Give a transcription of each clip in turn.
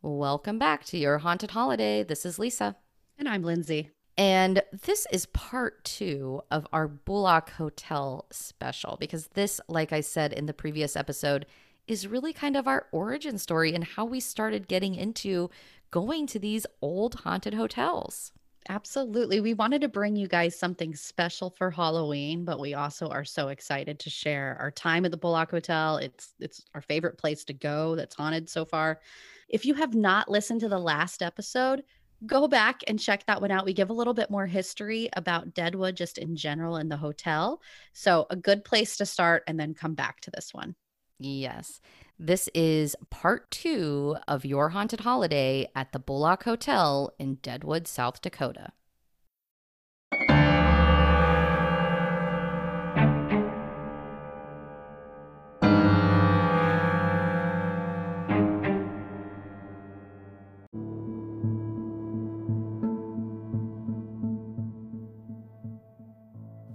Welcome back to your haunted holiday. This is Lisa. And I'm Lindsay. And this is part two of our Bullock Hotel special because this, like I said in the previous episode, is really kind of our origin story and how we started getting into going to these old haunted hotels. Absolutely. We wanted to bring you guys something special for Halloween, but we also are so excited to share our time at the Bullock Hotel. It's it's our favorite place to go that's haunted so far. If you have not listened to the last episode, go back and check that one out. We give a little bit more history about Deadwood just in general in the hotel. So, a good place to start and then come back to this one. Yes. This is part two of Your Haunted Holiday at the Bullock Hotel in Deadwood, South Dakota.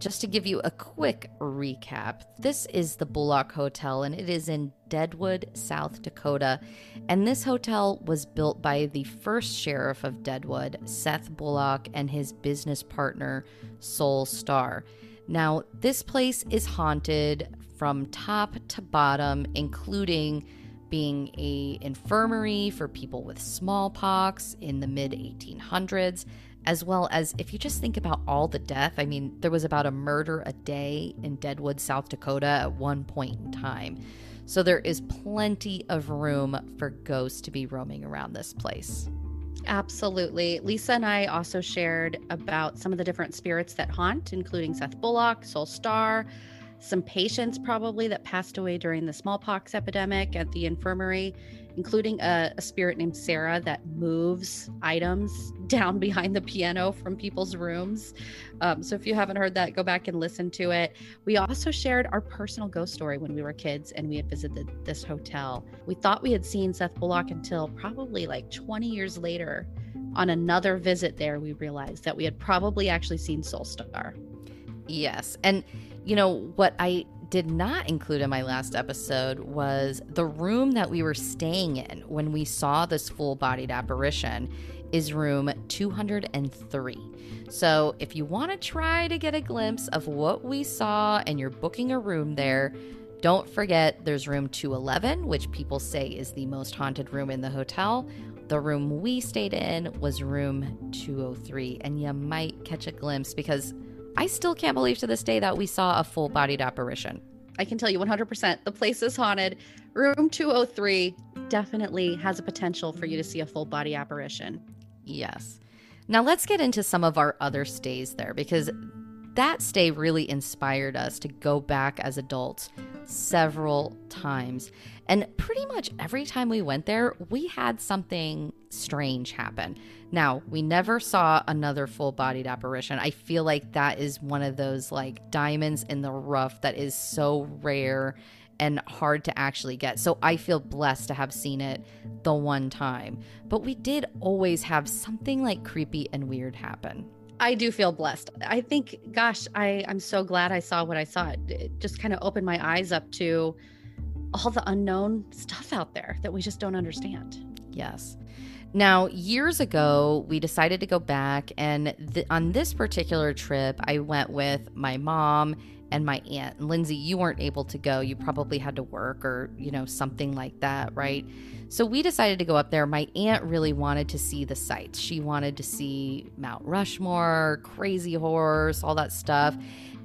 Just to give you a quick recap, this is the Bullock Hotel and it is in Deadwood, South Dakota. And this hotel was built by the first sheriff of Deadwood, Seth Bullock, and his business partner, Sol Star. Now, this place is haunted from top to bottom, including being a infirmary for people with smallpox in the mid 1800s as well as if you just think about all the death, I mean, there was about a murder a day in Deadwood, South Dakota at one point in time. So there is plenty of room for ghosts to be roaming around this place. Absolutely. Lisa and I also shared about some of the different spirits that haunt, including Seth Bullock, Sol Star, some patients probably that passed away during the smallpox epidemic at the infirmary, including a, a, spirit named Sarah that moves items down behind the piano from people's rooms. Um, so if you haven't heard that, go back and listen to it. We also shared our personal ghost story when we were kids and we had visited this hotel. We thought we had seen Seth Bullock until probably like 20 years later. On another visit there, we realized that we had probably actually seen Sol Star. Yes. And, you know, what I did not include in my last episode was the room that we were staying in when we saw this full bodied apparition is room 203. So if you want to try to get a glimpse of what we saw and you're booking a room there, don't forget there's room 211, which people say is the most haunted room in the hotel. The room we stayed in was room 203, and you might catch a glimpse because I still can't believe to this day that we saw a full bodied apparition. I can tell you 100% the place is haunted. Room 203 definitely has a potential for you to see a full body apparition. Yes. Now let's get into some of our other stays there because that stay really inspired us to go back as adults several times. And pretty much every time we went there, we had something strange happen. Now, we never saw another full bodied apparition. I feel like that is one of those like diamonds in the rough that is so rare and hard to actually get. So I feel blessed to have seen it the one time. But we did always have something like creepy and weird happen. I do feel blessed. I think, gosh, I, I'm so glad I saw what I saw. It, it just kind of opened my eyes up to all the unknown stuff out there that we just don't understand. Yes. Now, years ago, we decided to go back, and th- on this particular trip, I went with my mom and my aunt. And Lindsay, you weren't able to go. You probably had to work or, you know, something like that, right? So we decided to go up there. My aunt really wanted to see the sights. She wanted to see Mount Rushmore, crazy horse, all that stuff.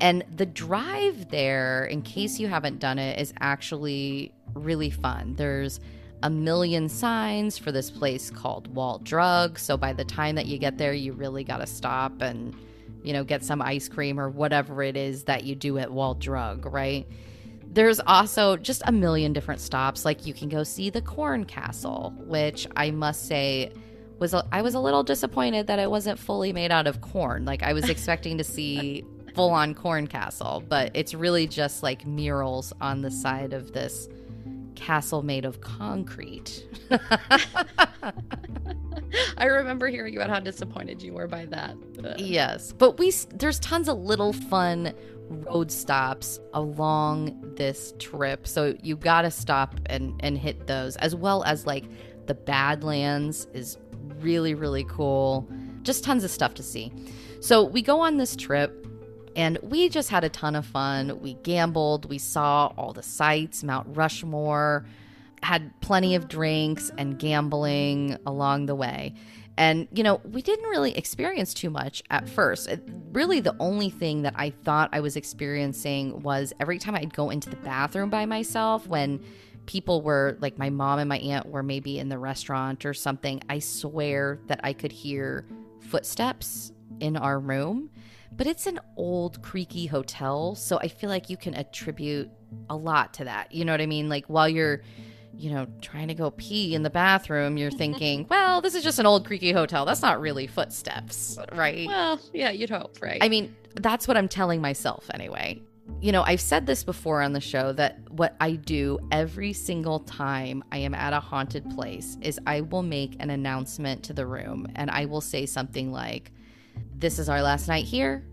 And the drive there, in case you haven't done it, is actually really fun. There's a million signs for this place called Wall Drug. So by the time that you get there, you really got to stop and you know, get some ice cream or whatever it is that you do at Wall Drug, right? There's also just a million different stops. Like you can go see the Corn Castle, which I must say was a, I was a little disappointed that it wasn't fully made out of corn. Like I was expecting to see full on corn castle, but it's really just like murals on the side of this castle made of concrete. I remember hearing about how disappointed you were by that. Yes, but we there's tons of little fun road stops along this trip, so you got to stop and and hit those as well as like The Badlands is really, really cool. Just tons of stuff to see. So we go on this trip and we just had a ton of fun. We gambled, we saw all the sights, Mount Rushmore, had plenty of drinks and gambling along the way. And, you know, we didn't really experience too much at first. It, really, the only thing that I thought I was experiencing was every time I'd go into the bathroom by myself when people were like my mom and my aunt were maybe in the restaurant or something, I swear that I could hear footsteps in our room. But it's an old, creaky hotel. So I feel like you can attribute a lot to that. You know what I mean? Like while you're you know, trying to go pee in the bathroom, you're thinking, well, this is just an old creaky hotel. That's not really footsteps, right? Well, yeah, you'd hope, right? I mean, that's what I'm telling myself anyway. You know, I've said this before on the show that what I do every single time I am at a haunted place is I will make an announcement to the room and I will say something like, This is our last night here.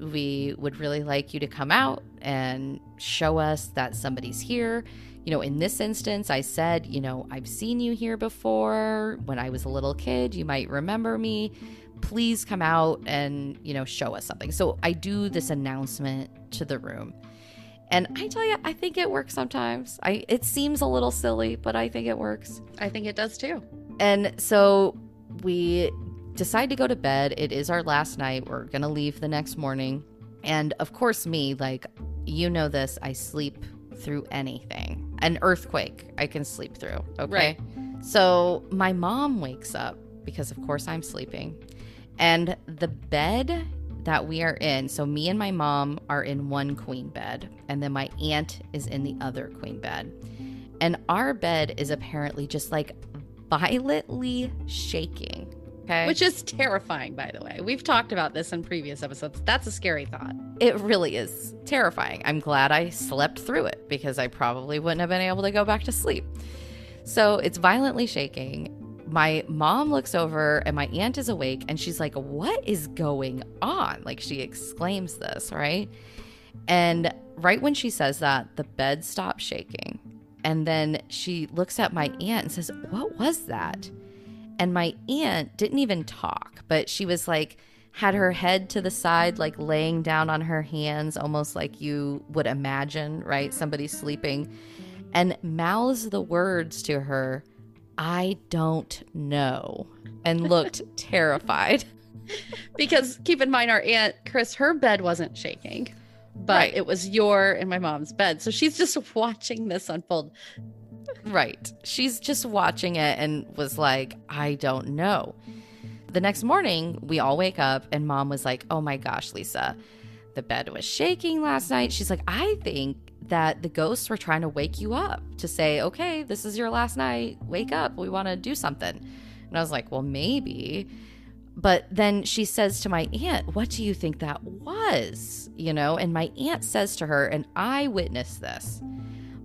We would really like you to come out and show us that somebody's here you know, in this instance, I said, you know, I've seen you here before when I was a little kid. You might remember me. Please come out and, you know, show us something. So I do this announcement to the room. And I tell you, I think it works sometimes. I it seems a little silly, but I think it works. I think it does too. And so we decide to go to bed. It is our last night. We're going to leave the next morning. And of course, me, like, you know this, I sleep through anything an earthquake I can sleep through. Okay. Right. So my mom wakes up because, of course, I'm sleeping. And the bed that we are in, so me and my mom are in one queen bed, and then my aunt is in the other queen bed. And our bed is apparently just like violently shaking. Okay. Which is terrifying, by the way. We've talked about this in previous episodes. That's a scary thought. It really is terrifying. I'm glad I slept through it because I probably wouldn't have been able to go back to sleep. So it's violently shaking. My mom looks over and my aunt is awake and she's like, What is going on? Like she exclaims this, right? And right when she says that, the bed stops shaking. And then she looks at my aunt and says, What was that? And my aunt didn't even talk, but she was like, had her head to the side, like laying down on her hands, almost like you would imagine, right? Somebody sleeping, and mouths the words to her, I don't know, and looked terrified. Because keep in mind, our aunt, Chris, her bed wasn't shaking, but right. it was your and my mom's bed. So she's just watching this unfold. Right. She's just watching it and was like, I don't know. The next morning, we all wake up and mom was like, Oh my gosh, Lisa, the bed was shaking last night. She's like, I think that the ghosts were trying to wake you up to say, Okay, this is your last night. Wake up. We want to do something. And I was like, Well, maybe. But then she says to my aunt, What do you think that was? You know, and my aunt says to her, and I witnessed this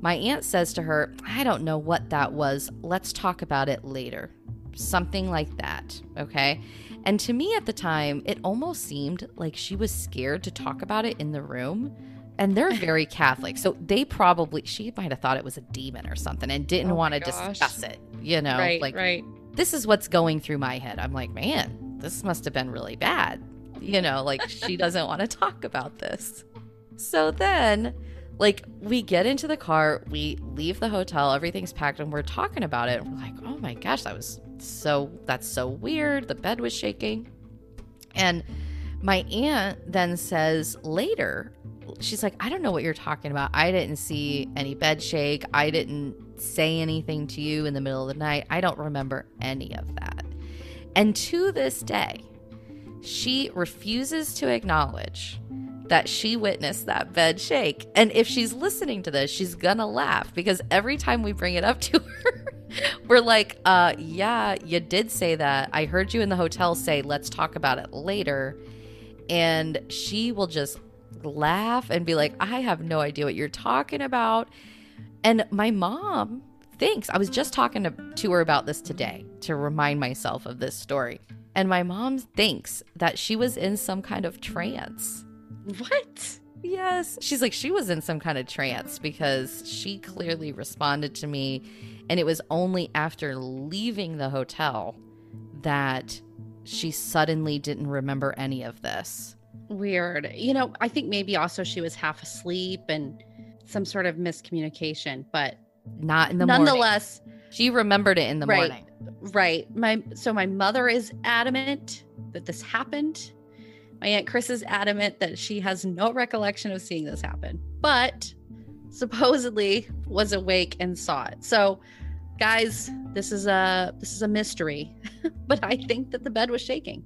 my aunt says to her, I don't know what that was. Let's talk about it later. Something like that. Okay. And to me at the time, it almost seemed like she was scared to talk about it in the room. And they're very Catholic. So they probably, she might have thought it was a demon or something and didn't oh want to discuss it. You know, right, like, right. this is what's going through my head. I'm like, man, this must have been really bad. You know, like she doesn't want to talk about this. So then like we get into the car, we leave the hotel, everything's packed, and we're talking about it. we're like, oh my gosh, that was so that's so weird. The bed was shaking. And my aunt then says later, she's like, I don't know what you're talking about. I didn't see any bed shake. I didn't say anything to you in the middle of the night. I don't remember any of that. And to this day, she refuses to acknowledge that she witnessed that bed shake. And if she's listening to this, she's gonna laugh because every time we bring it up to her, we're like, uh, yeah, you did say that. I heard you in the hotel say, let's talk about it later. And she will just laugh and be like, I have no idea what you're talking about. And my mom thinks, I was just talking to, to her about this today to remind myself of this story. And my mom thinks that she was in some kind of trance what? Yes. She's like, she was in some kind of trance because she clearly responded to me And it was only after leaving the hotel that she suddenly didn't remember any of this. Weird. You know, I think maybe also she was half asleep and some sort of miscommunication, but not in the nonetheless, morning. she remembered it in the right, morning. Right. My so my mother is adamant that this happened. My aunt Chris is adamant that she has no recollection of seeing this happen, but supposedly was awake and saw it. So, guys, this is a this is a mystery, but I think that the bed was shaking.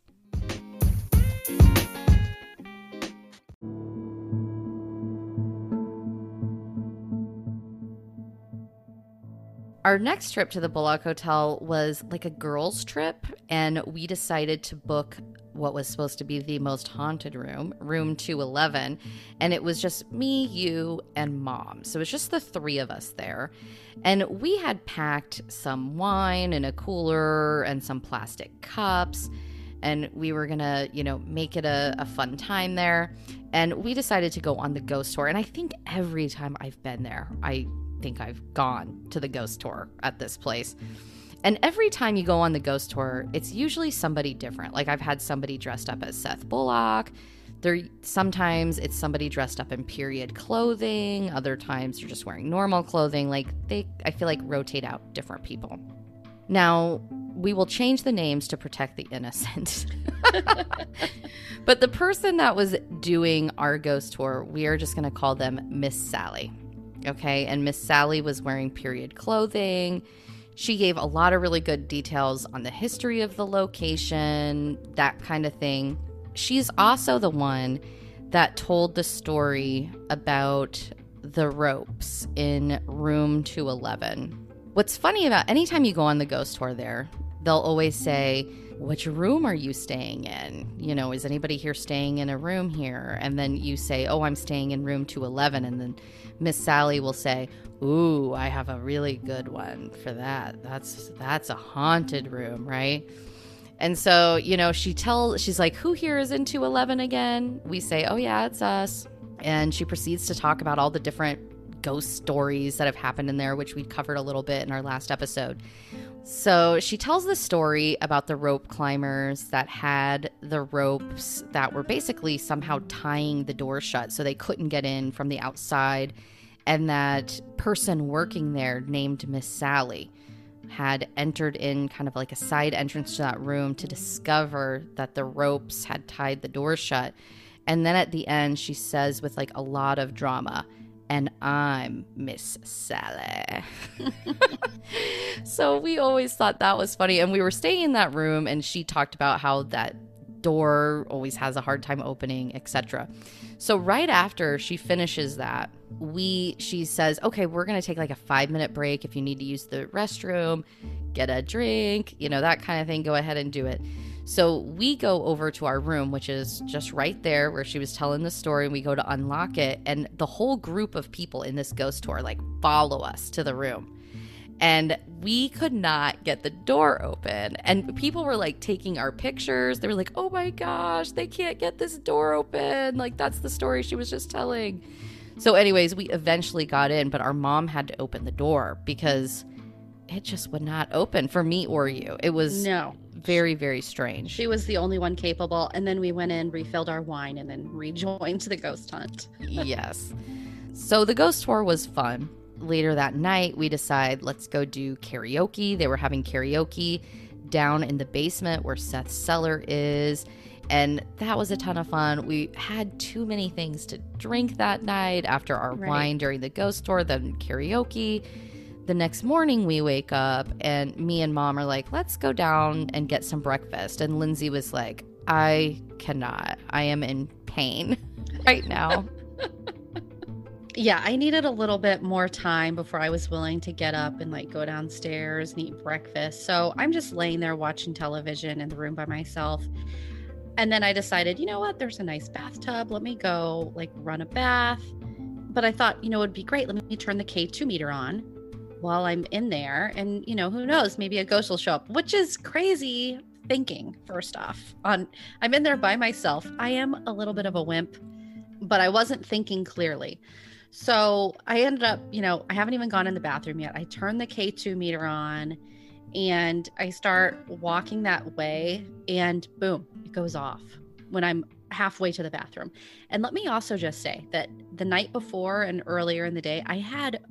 Our next trip to the Bullock Hotel was like a girls' trip, and we decided to book what was supposed to be the most haunted room, room 211. And it was just me, you, and mom. So it was just the three of us there. And we had packed some wine and a cooler and some plastic cups. And we were gonna, you know, make it a, a fun time there. And we decided to go on the ghost tour. And I think every time I've been there, I think I've gone to the ghost tour at this place. And every time you go on the ghost tour, it's usually somebody different. Like I've had somebody dressed up as Seth Bullock. There sometimes it's somebody dressed up in period clothing, other times you're just wearing normal clothing. Like they I feel like rotate out different people. Now, we will change the names to protect the innocent. but the person that was doing our ghost tour, we are just going to call them Miss Sally. Okay. And Miss Sally was wearing period clothing. She gave a lot of really good details on the history of the location, that kind of thing. She's also the one that told the story about the ropes in room 211. What's funny about anytime you go on the ghost tour there, they'll always say, which room are you staying in? You know, is anybody here staying in a room here? And then you say, oh, I'm staying in room 211. And then Miss Sally will say, ooh, I have a really good one for that. That's that's a haunted room, right? And so, you know, she tells, she's like, who here is in 211 again? We say, oh, yeah, it's us. And she proceeds to talk about all the different ghost stories that have happened in there, which we covered a little bit in our last episode. So she tells the story about the rope climbers that had the ropes that were basically somehow tying the door shut so they couldn't get in from the outside. And that person working there, named Miss Sally, had entered in kind of like a side entrance to that room to discover that the ropes had tied the door shut. And then at the end, she says, with like a lot of drama, and I'm Miss Sally. so we always thought that was funny. And we were staying in that room, and she talked about how that door always has a hard time opening, etc. So right after she finishes that, we she says, "Okay, we're going to take like a 5-minute break if you need to use the restroom, get a drink, you know, that kind of thing, go ahead and do it." So we go over to our room, which is just right there where she was telling the story, and we go to unlock it. And the whole group of people in this ghost tour like follow us to the room. and we could not get the door open. And people were like taking our pictures. They were like, oh my gosh, they can't get this door open. Like, that's the story she was just telling. So, anyways, we eventually got in, but our mom had to open the door because it just would not open for me or you. It was no very, very strange. She was the only one capable. And then we went in, refilled our wine, and then rejoined the ghost hunt. yes. So the ghost tour was fun later that night, we decide let's go do karaoke. They were having karaoke down in the basement where Seth's cellar is. And that was a ton of fun. We had too many things to drink that night after our right. wine during the ghost tour, then karaoke. The next morning, we wake up and me and mom are like, let's go down and get some breakfast. And Lindsay was like, I cannot. I am in pain right now. yeah, I needed a little bit more time before I was willing to get up and like go downstairs and eat breakfast. So I'm just laying there watching television in the room by myself. And then I decided, you know what? There's a nice bathtub. Let me go like run a bath. But I thought, you know, it'd be great. Let me turn the K2 meter on while I'm in there. And, you know, who knows? Maybe a ghost will show up, which is crazy thinking, first off. On I'm in there by myself. I am a little bit of a wimp, but I wasn't thinking clearly. So I ended up, you know, I haven't even gone in the bathroom yet. I turn the K2 meter on and I start walking that way, and boom, it goes off when I'm halfway to the bathroom. And let me also just say that the night before and earlier in the day, I had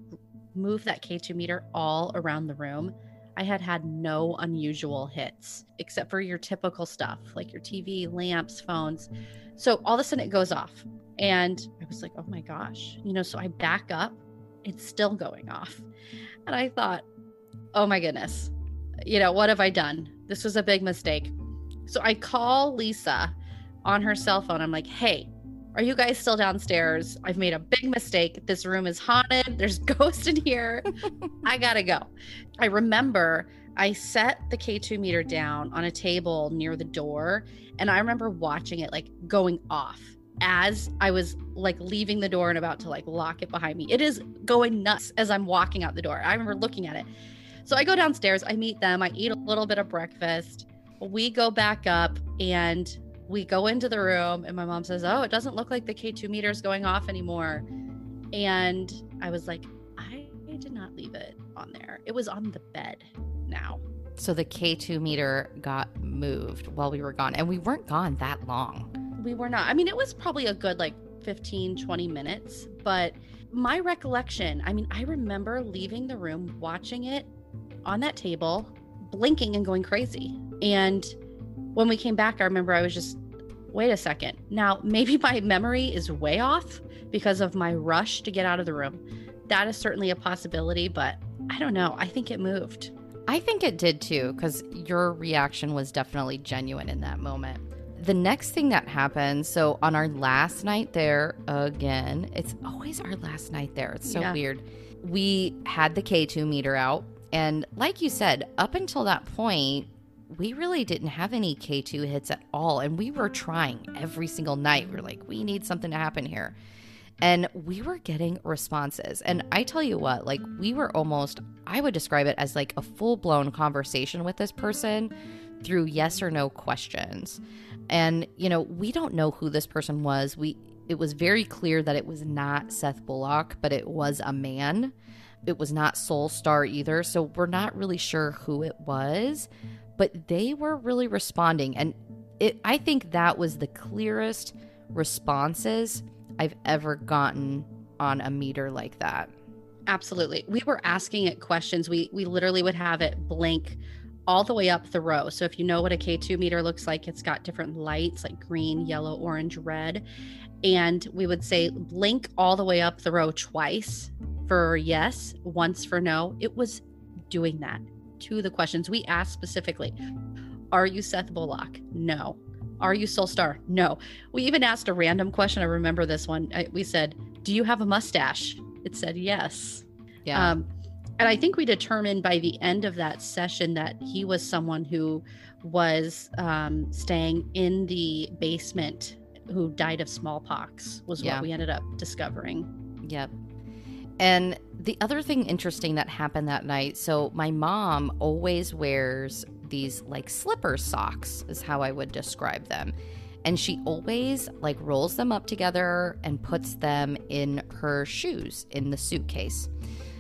moved that K2 meter all around the room. I had had no unusual hits except for your typical stuff like your TV, lamps, phones. So all of a sudden it goes off. And I was like, oh my gosh, you know, so I back up, it's still going off. And I thought, oh my goodness, you know, what have I done? This was a big mistake. So I call Lisa on her cell phone. I'm like, hey, are you guys still downstairs? I've made a big mistake. This room is haunted. There's ghosts in here. I gotta go. I remember I set the K2 meter down on a table near the door, and I remember watching it like going off as I was like leaving the door and about to like lock it behind me. It is going nuts as I'm walking out the door. I remember looking at it. So I go downstairs, I meet them, I eat a little bit of breakfast. We go back up and we go into the room and my mom says, "Oh, it doesn't look like the K2 meter is going off anymore." And I was like, "I did not leave it on there. It was on the bed now." So the K2 meter got moved while we were gone and we weren't gone that long we were not. I mean, it was probably a good like 15, 20 minutes, but my recollection, I mean, I remember leaving the room, watching it on that table, blinking and going crazy. And when we came back, I remember I was just, wait a second. Now, maybe my memory is way off because of my rush to get out of the room. That is certainly a possibility, but I don't know. I think it moved. I think it did too, because your reaction was definitely genuine in that moment the next thing that happened, so on our last night there, again, it's always our last night there. It's so yeah. weird. We had the K2 meter out. And like you said, up until that point, we really didn't have any K2 hits at all. And we were trying every single night. We are like, we need something to happen here. And we were getting responses. And I tell you what, like, we were almost, I would describe it as like a full blown conversation with this person through yes or no questions. And, you know, we don't know who this person was. We it was very clear that it was not Seth Bullock, but it was a man. It was not Sol Star either. So we're not really sure who it was, but they were really responding. And it I think that was the clearest responses I've ever gotten on a meter like that. Absolutely. We were asking it questions. We we literally would have it blank all the way up the row. So if you know what a K2 meter looks like, it's got different lights like green, mm-hmm. yellow, orange, red. And we would say blink all the way up the row twice for yes, once for no. It was doing that to the questions we asked specifically. Are you Seth Bullock? No. Are you Sol Star? No. We even asked a random question. I remember this one. we said, Do you have a mustache? It said yes. Yeah. Um, and I think we determined by the end of that session that he was someone who was um, staying in the basement who died of smallpox, was yeah. what we ended up discovering. Yep. And the other thing interesting that happened that night so, my mom always wears these like slipper socks, is how I would describe them. And she always like rolls them up together and puts them in her shoes in the suitcase.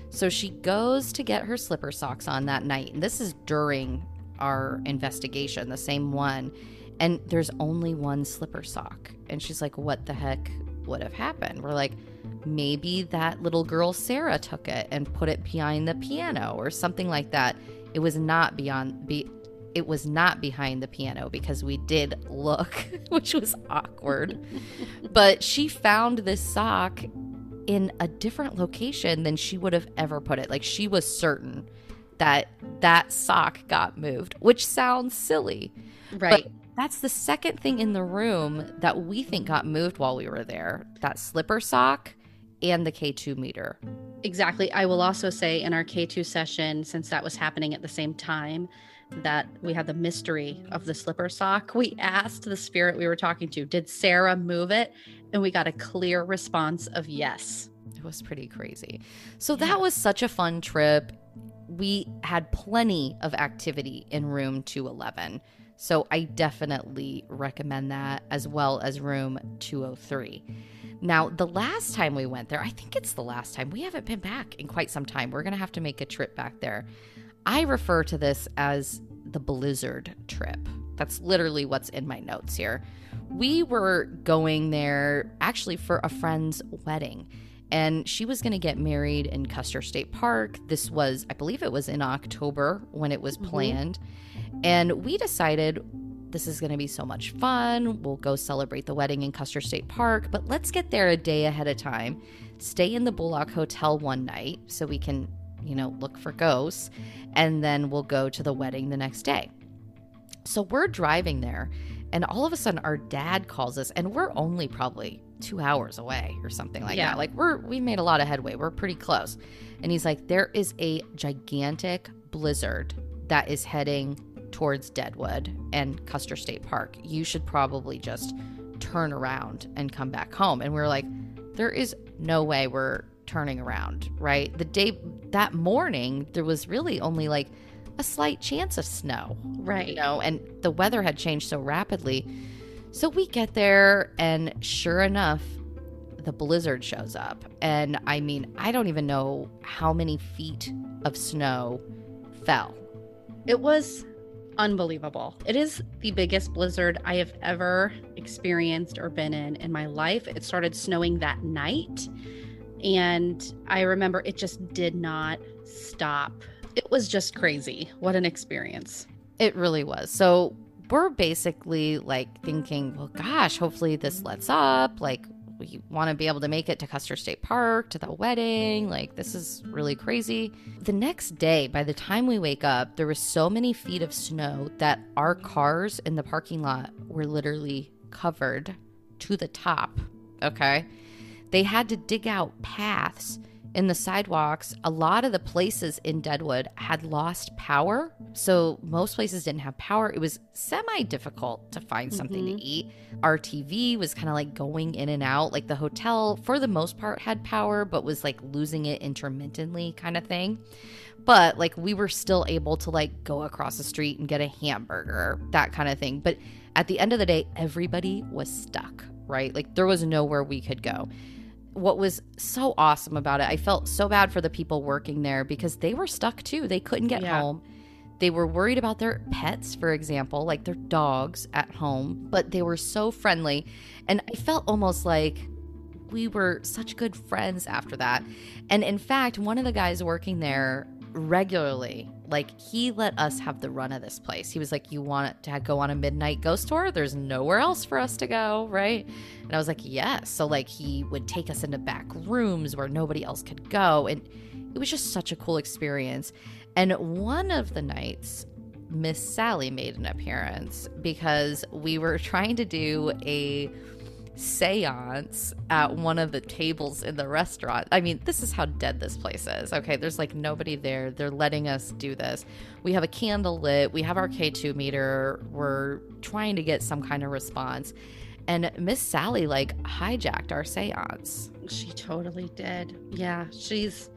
So she goes to get her slipper socks on that night. And this is during our investigation, the same one. And there's only one slipper sock. And she's like, What the heck would have happened? We're like, maybe that little girl Sarah took it and put it behind the piano or something like that. It was not beyond be it was not behind the piano because we did look, which was awkward. but she found this sock in a different location than she would have ever put it. Like she was certain that that sock got moved, which sounds silly. Right. But that's the second thing in the room that we think got moved while we were there. That slipper sock and the K2 meter. Exactly. I will also say in our K2 session, since that was happening at the same time, that we had the mystery of the slipper sock. We asked the spirit we were talking to, did Sarah move it? And we got a clear response of yes. It was pretty crazy. So yeah. that was such a fun trip. We had plenty of activity in room 211. So I definitely recommend that as well as room 203. Now, the last time we went there, I think it's the last time, we haven't been back in quite some time. We're going to have to make a trip back there. I refer to this as the blizzard trip. That's literally what's in my notes here. We were going there actually for a friend's wedding, and she was going to get married in Custer State Park. This was, I believe it was in October when it was mm-hmm. planned. And we decided this is going to be so much fun. We'll go celebrate the wedding in Custer State Park, but let's get there a day ahead of time. Stay in the Bullock Hotel one night so we can, you know, look for ghosts, and then we'll go to the wedding the next day. So we're driving there, and all of a sudden our dad calls us, and we're only probably two hours away or something like yeah. that. Like we're we made a lot of headway. We're pretty close. And he's like, there is a gigantic blizzard that is heading towards Deadwood and Custer State Park. You should probably just turn around and come back home. And we are like, there is no way we're turning around, right? The day that morning, there was really only like a slight chance of snow. Right. You know, and the weather had changed so rapidly. So we get there, and sure enough, the blizzard shows up. And I mean, I don't even know how many feet of snow fell. It was unbelievable. It is the biggest blizzard I have ever experienced or been in in my life. It started snowing that night. And I remember it just did not stop. It was just crazy. What an experience. It really was. So we're basically like thinking, well, gosh, hopefully this lets up. Like, we want to be able to make it to Custer State Park to the wedding. Like, this is really crazy. The next day, by the time we wake up, there was so many feet of snow that our cars in the parking lot were literally covered to the top. Okay. They had to dig out paths in the sidewalks, a lot of the places in Deadwood had lost power. So most places didn't have power. It was semi difficult to find something mm-hmm. to eat. Our TV was kind of like going in and out. Like the hotel, for the most part, had power, but was like losing it intermittently, kind of thing. But like we were still able to like go across the street and get a hamburger, that kind of thing. But at the end of the day, everybody was stuck, right? Like there was nowhere we could go what was so awesome about it, I felt so bad for the people working there because they were stuck too. They couldn't get yeah. home. They were worried about their pets, for example, like their dogs at home, but they were so friendly. And I felt almost like we were such good friends after that. And in fact, one of the guys working there regularly like he let us have the run of this place. He was like, "You want to go on a midnight ghost tour? There's nowhere else for us to go, right?" And I was like, "Yes." So like he would take us into back rooms where nobody else could go, and it was just such a cool experience. And one of the nights, Miss Sally made an appearance because we were trying to do a seance at one of the tables in the restaurant. I mean, this is how dead this place is. Okay, there's like nobody there. They're letting us do this. We have a candle lit, we have our K2 meter, we're trying to get some kind of response. And Miss Sally like hijacked our seance. She totally did. Yeah, she's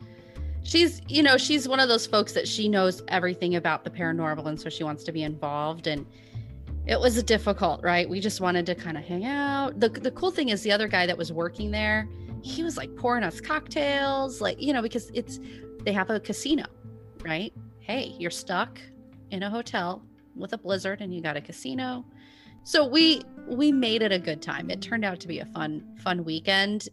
she's you know she's one of those folks that she knows everything about the paranormal and so she wants to be involved and it was difficult right? We just wanted to kind of hang out. The, the cool thing is the other guy that was working there he was like pouring us cocktails like you know because it's they have a casino right? Hey you're stuck in a hotel with a blizzard and you got a casino. So we we made it a good time. It turned out to be a fun fun weekend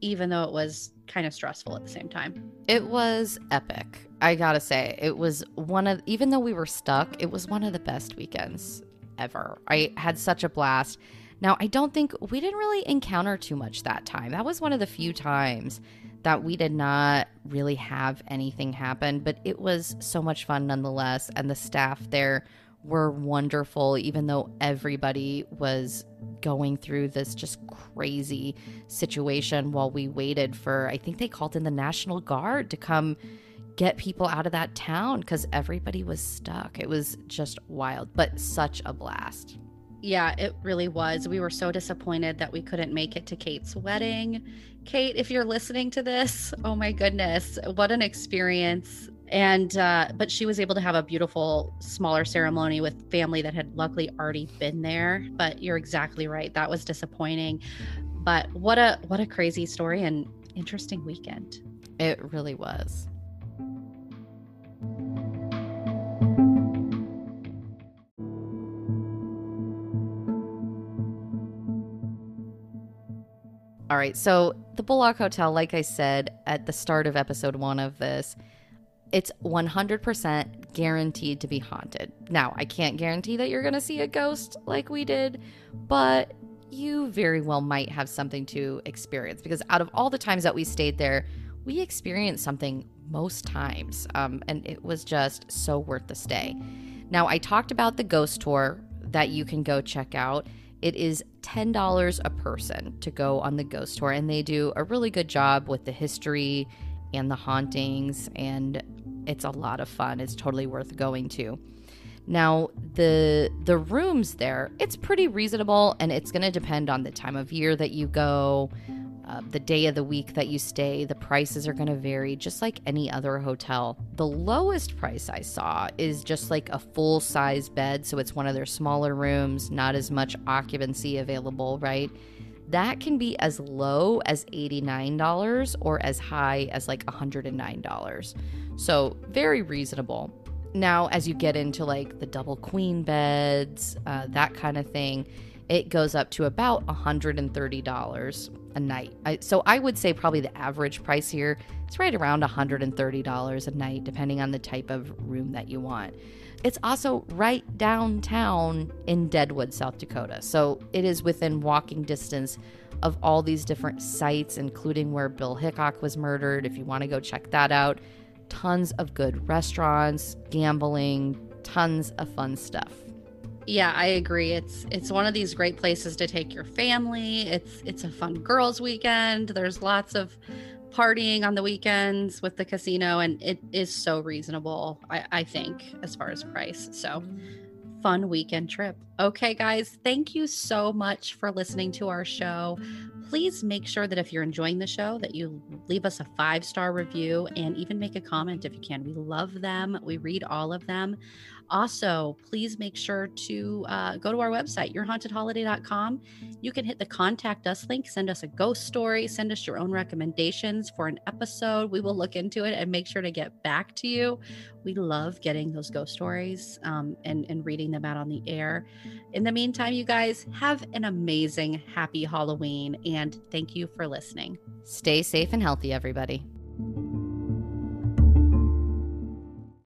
even though it was kind of stressful at the same time. It was epic. I gotta say, it was one of, even though we were stuck, it was one of the best weekends ever. I had such a blast. Now, I don't think we didn't really encounter too much that time. That was one of the few times that we did not really have anything happen, but it was so much fun nonetheless. And the staff there were wonderful, even though everybody was going through this just crazy situation while we waited for, I think they called in the National Guard to come get people out of that town because everybody was stuck. It was just wild, but such a blast. Yeah, it really was. We were so disappointed that we couldn't make it to Kate's wedding. Kate, if you're listening to this, oh my goodness, what an experience and uh, but she was able to have a beautiful smaller ceremony with family that had luckily already been there but you're exactly right that was disappointing but what a what a crazy story and interesting weekend it really was All right, so the Bullock Hotel, like I said at the start of episode one of this, it's 100% guaranteed to be haunted. Now, I can't guarantee that you're going to see a ghost like we did, but you very well might have something to experience because out of all the times that we stayed there, we experienced something most times. Um, and it was just so worth the stay. Now, I talked about the ghost tour that you can go check out. It is $10 a person to go on the ghost tour, and they do a really good job with the history and the hauntings and it's a lot of fun. It's totally worth going to. Now, the the rooms there, it's pretty reasonable and it's going to depend on the time of year that you go, uh, the day of the week that you stay. The prices are going to vary just like any other hotel. The lowest price I saw is just like a full size bed, so it's one of their smaller rooms, not as much occupancy available, right? That can be as low as $89 or as high as like $109. So, very reasonable. Now, as you get into like the double queen beds, uh, that kind of thing, it goes up to about $130 a night. I, so, I would say probably the average price here is right around $130 a night, depending on the type of room that you want. It's also right downtown in Deadwood, South Dakota. So, it is within walking distance of all these different sites, including where Bill Hickok was murdered. If you want to go check that out, tons of good restaurants, gambling, tons of fun stuff. Yeah, I agree. It's it's one of these great places to take your family. It's it's a fun girls weekend. There's lots of partying on the weekends with the casino and it is so reasonable, I, I think, as far as price. So fun weekend trip. Okay, guys, thank you so much for listening to our show please make sure that if you're enjoying the show that you leave us a five star review and even make a comment if you can we love them we read all of them also, please make sure to uh, go to our website, yourhauntedholiday.com. You can hit the contact us link, send us a ghost story, send us your own recommendations for an episode. We will look into it and make sure to get back to you. We love getting those ghost stories um, and, and reading them out on the air. In the meantime, you guys have an amazing, happy Halloween, and thank you for listening. Stay safe and healthy, everybody.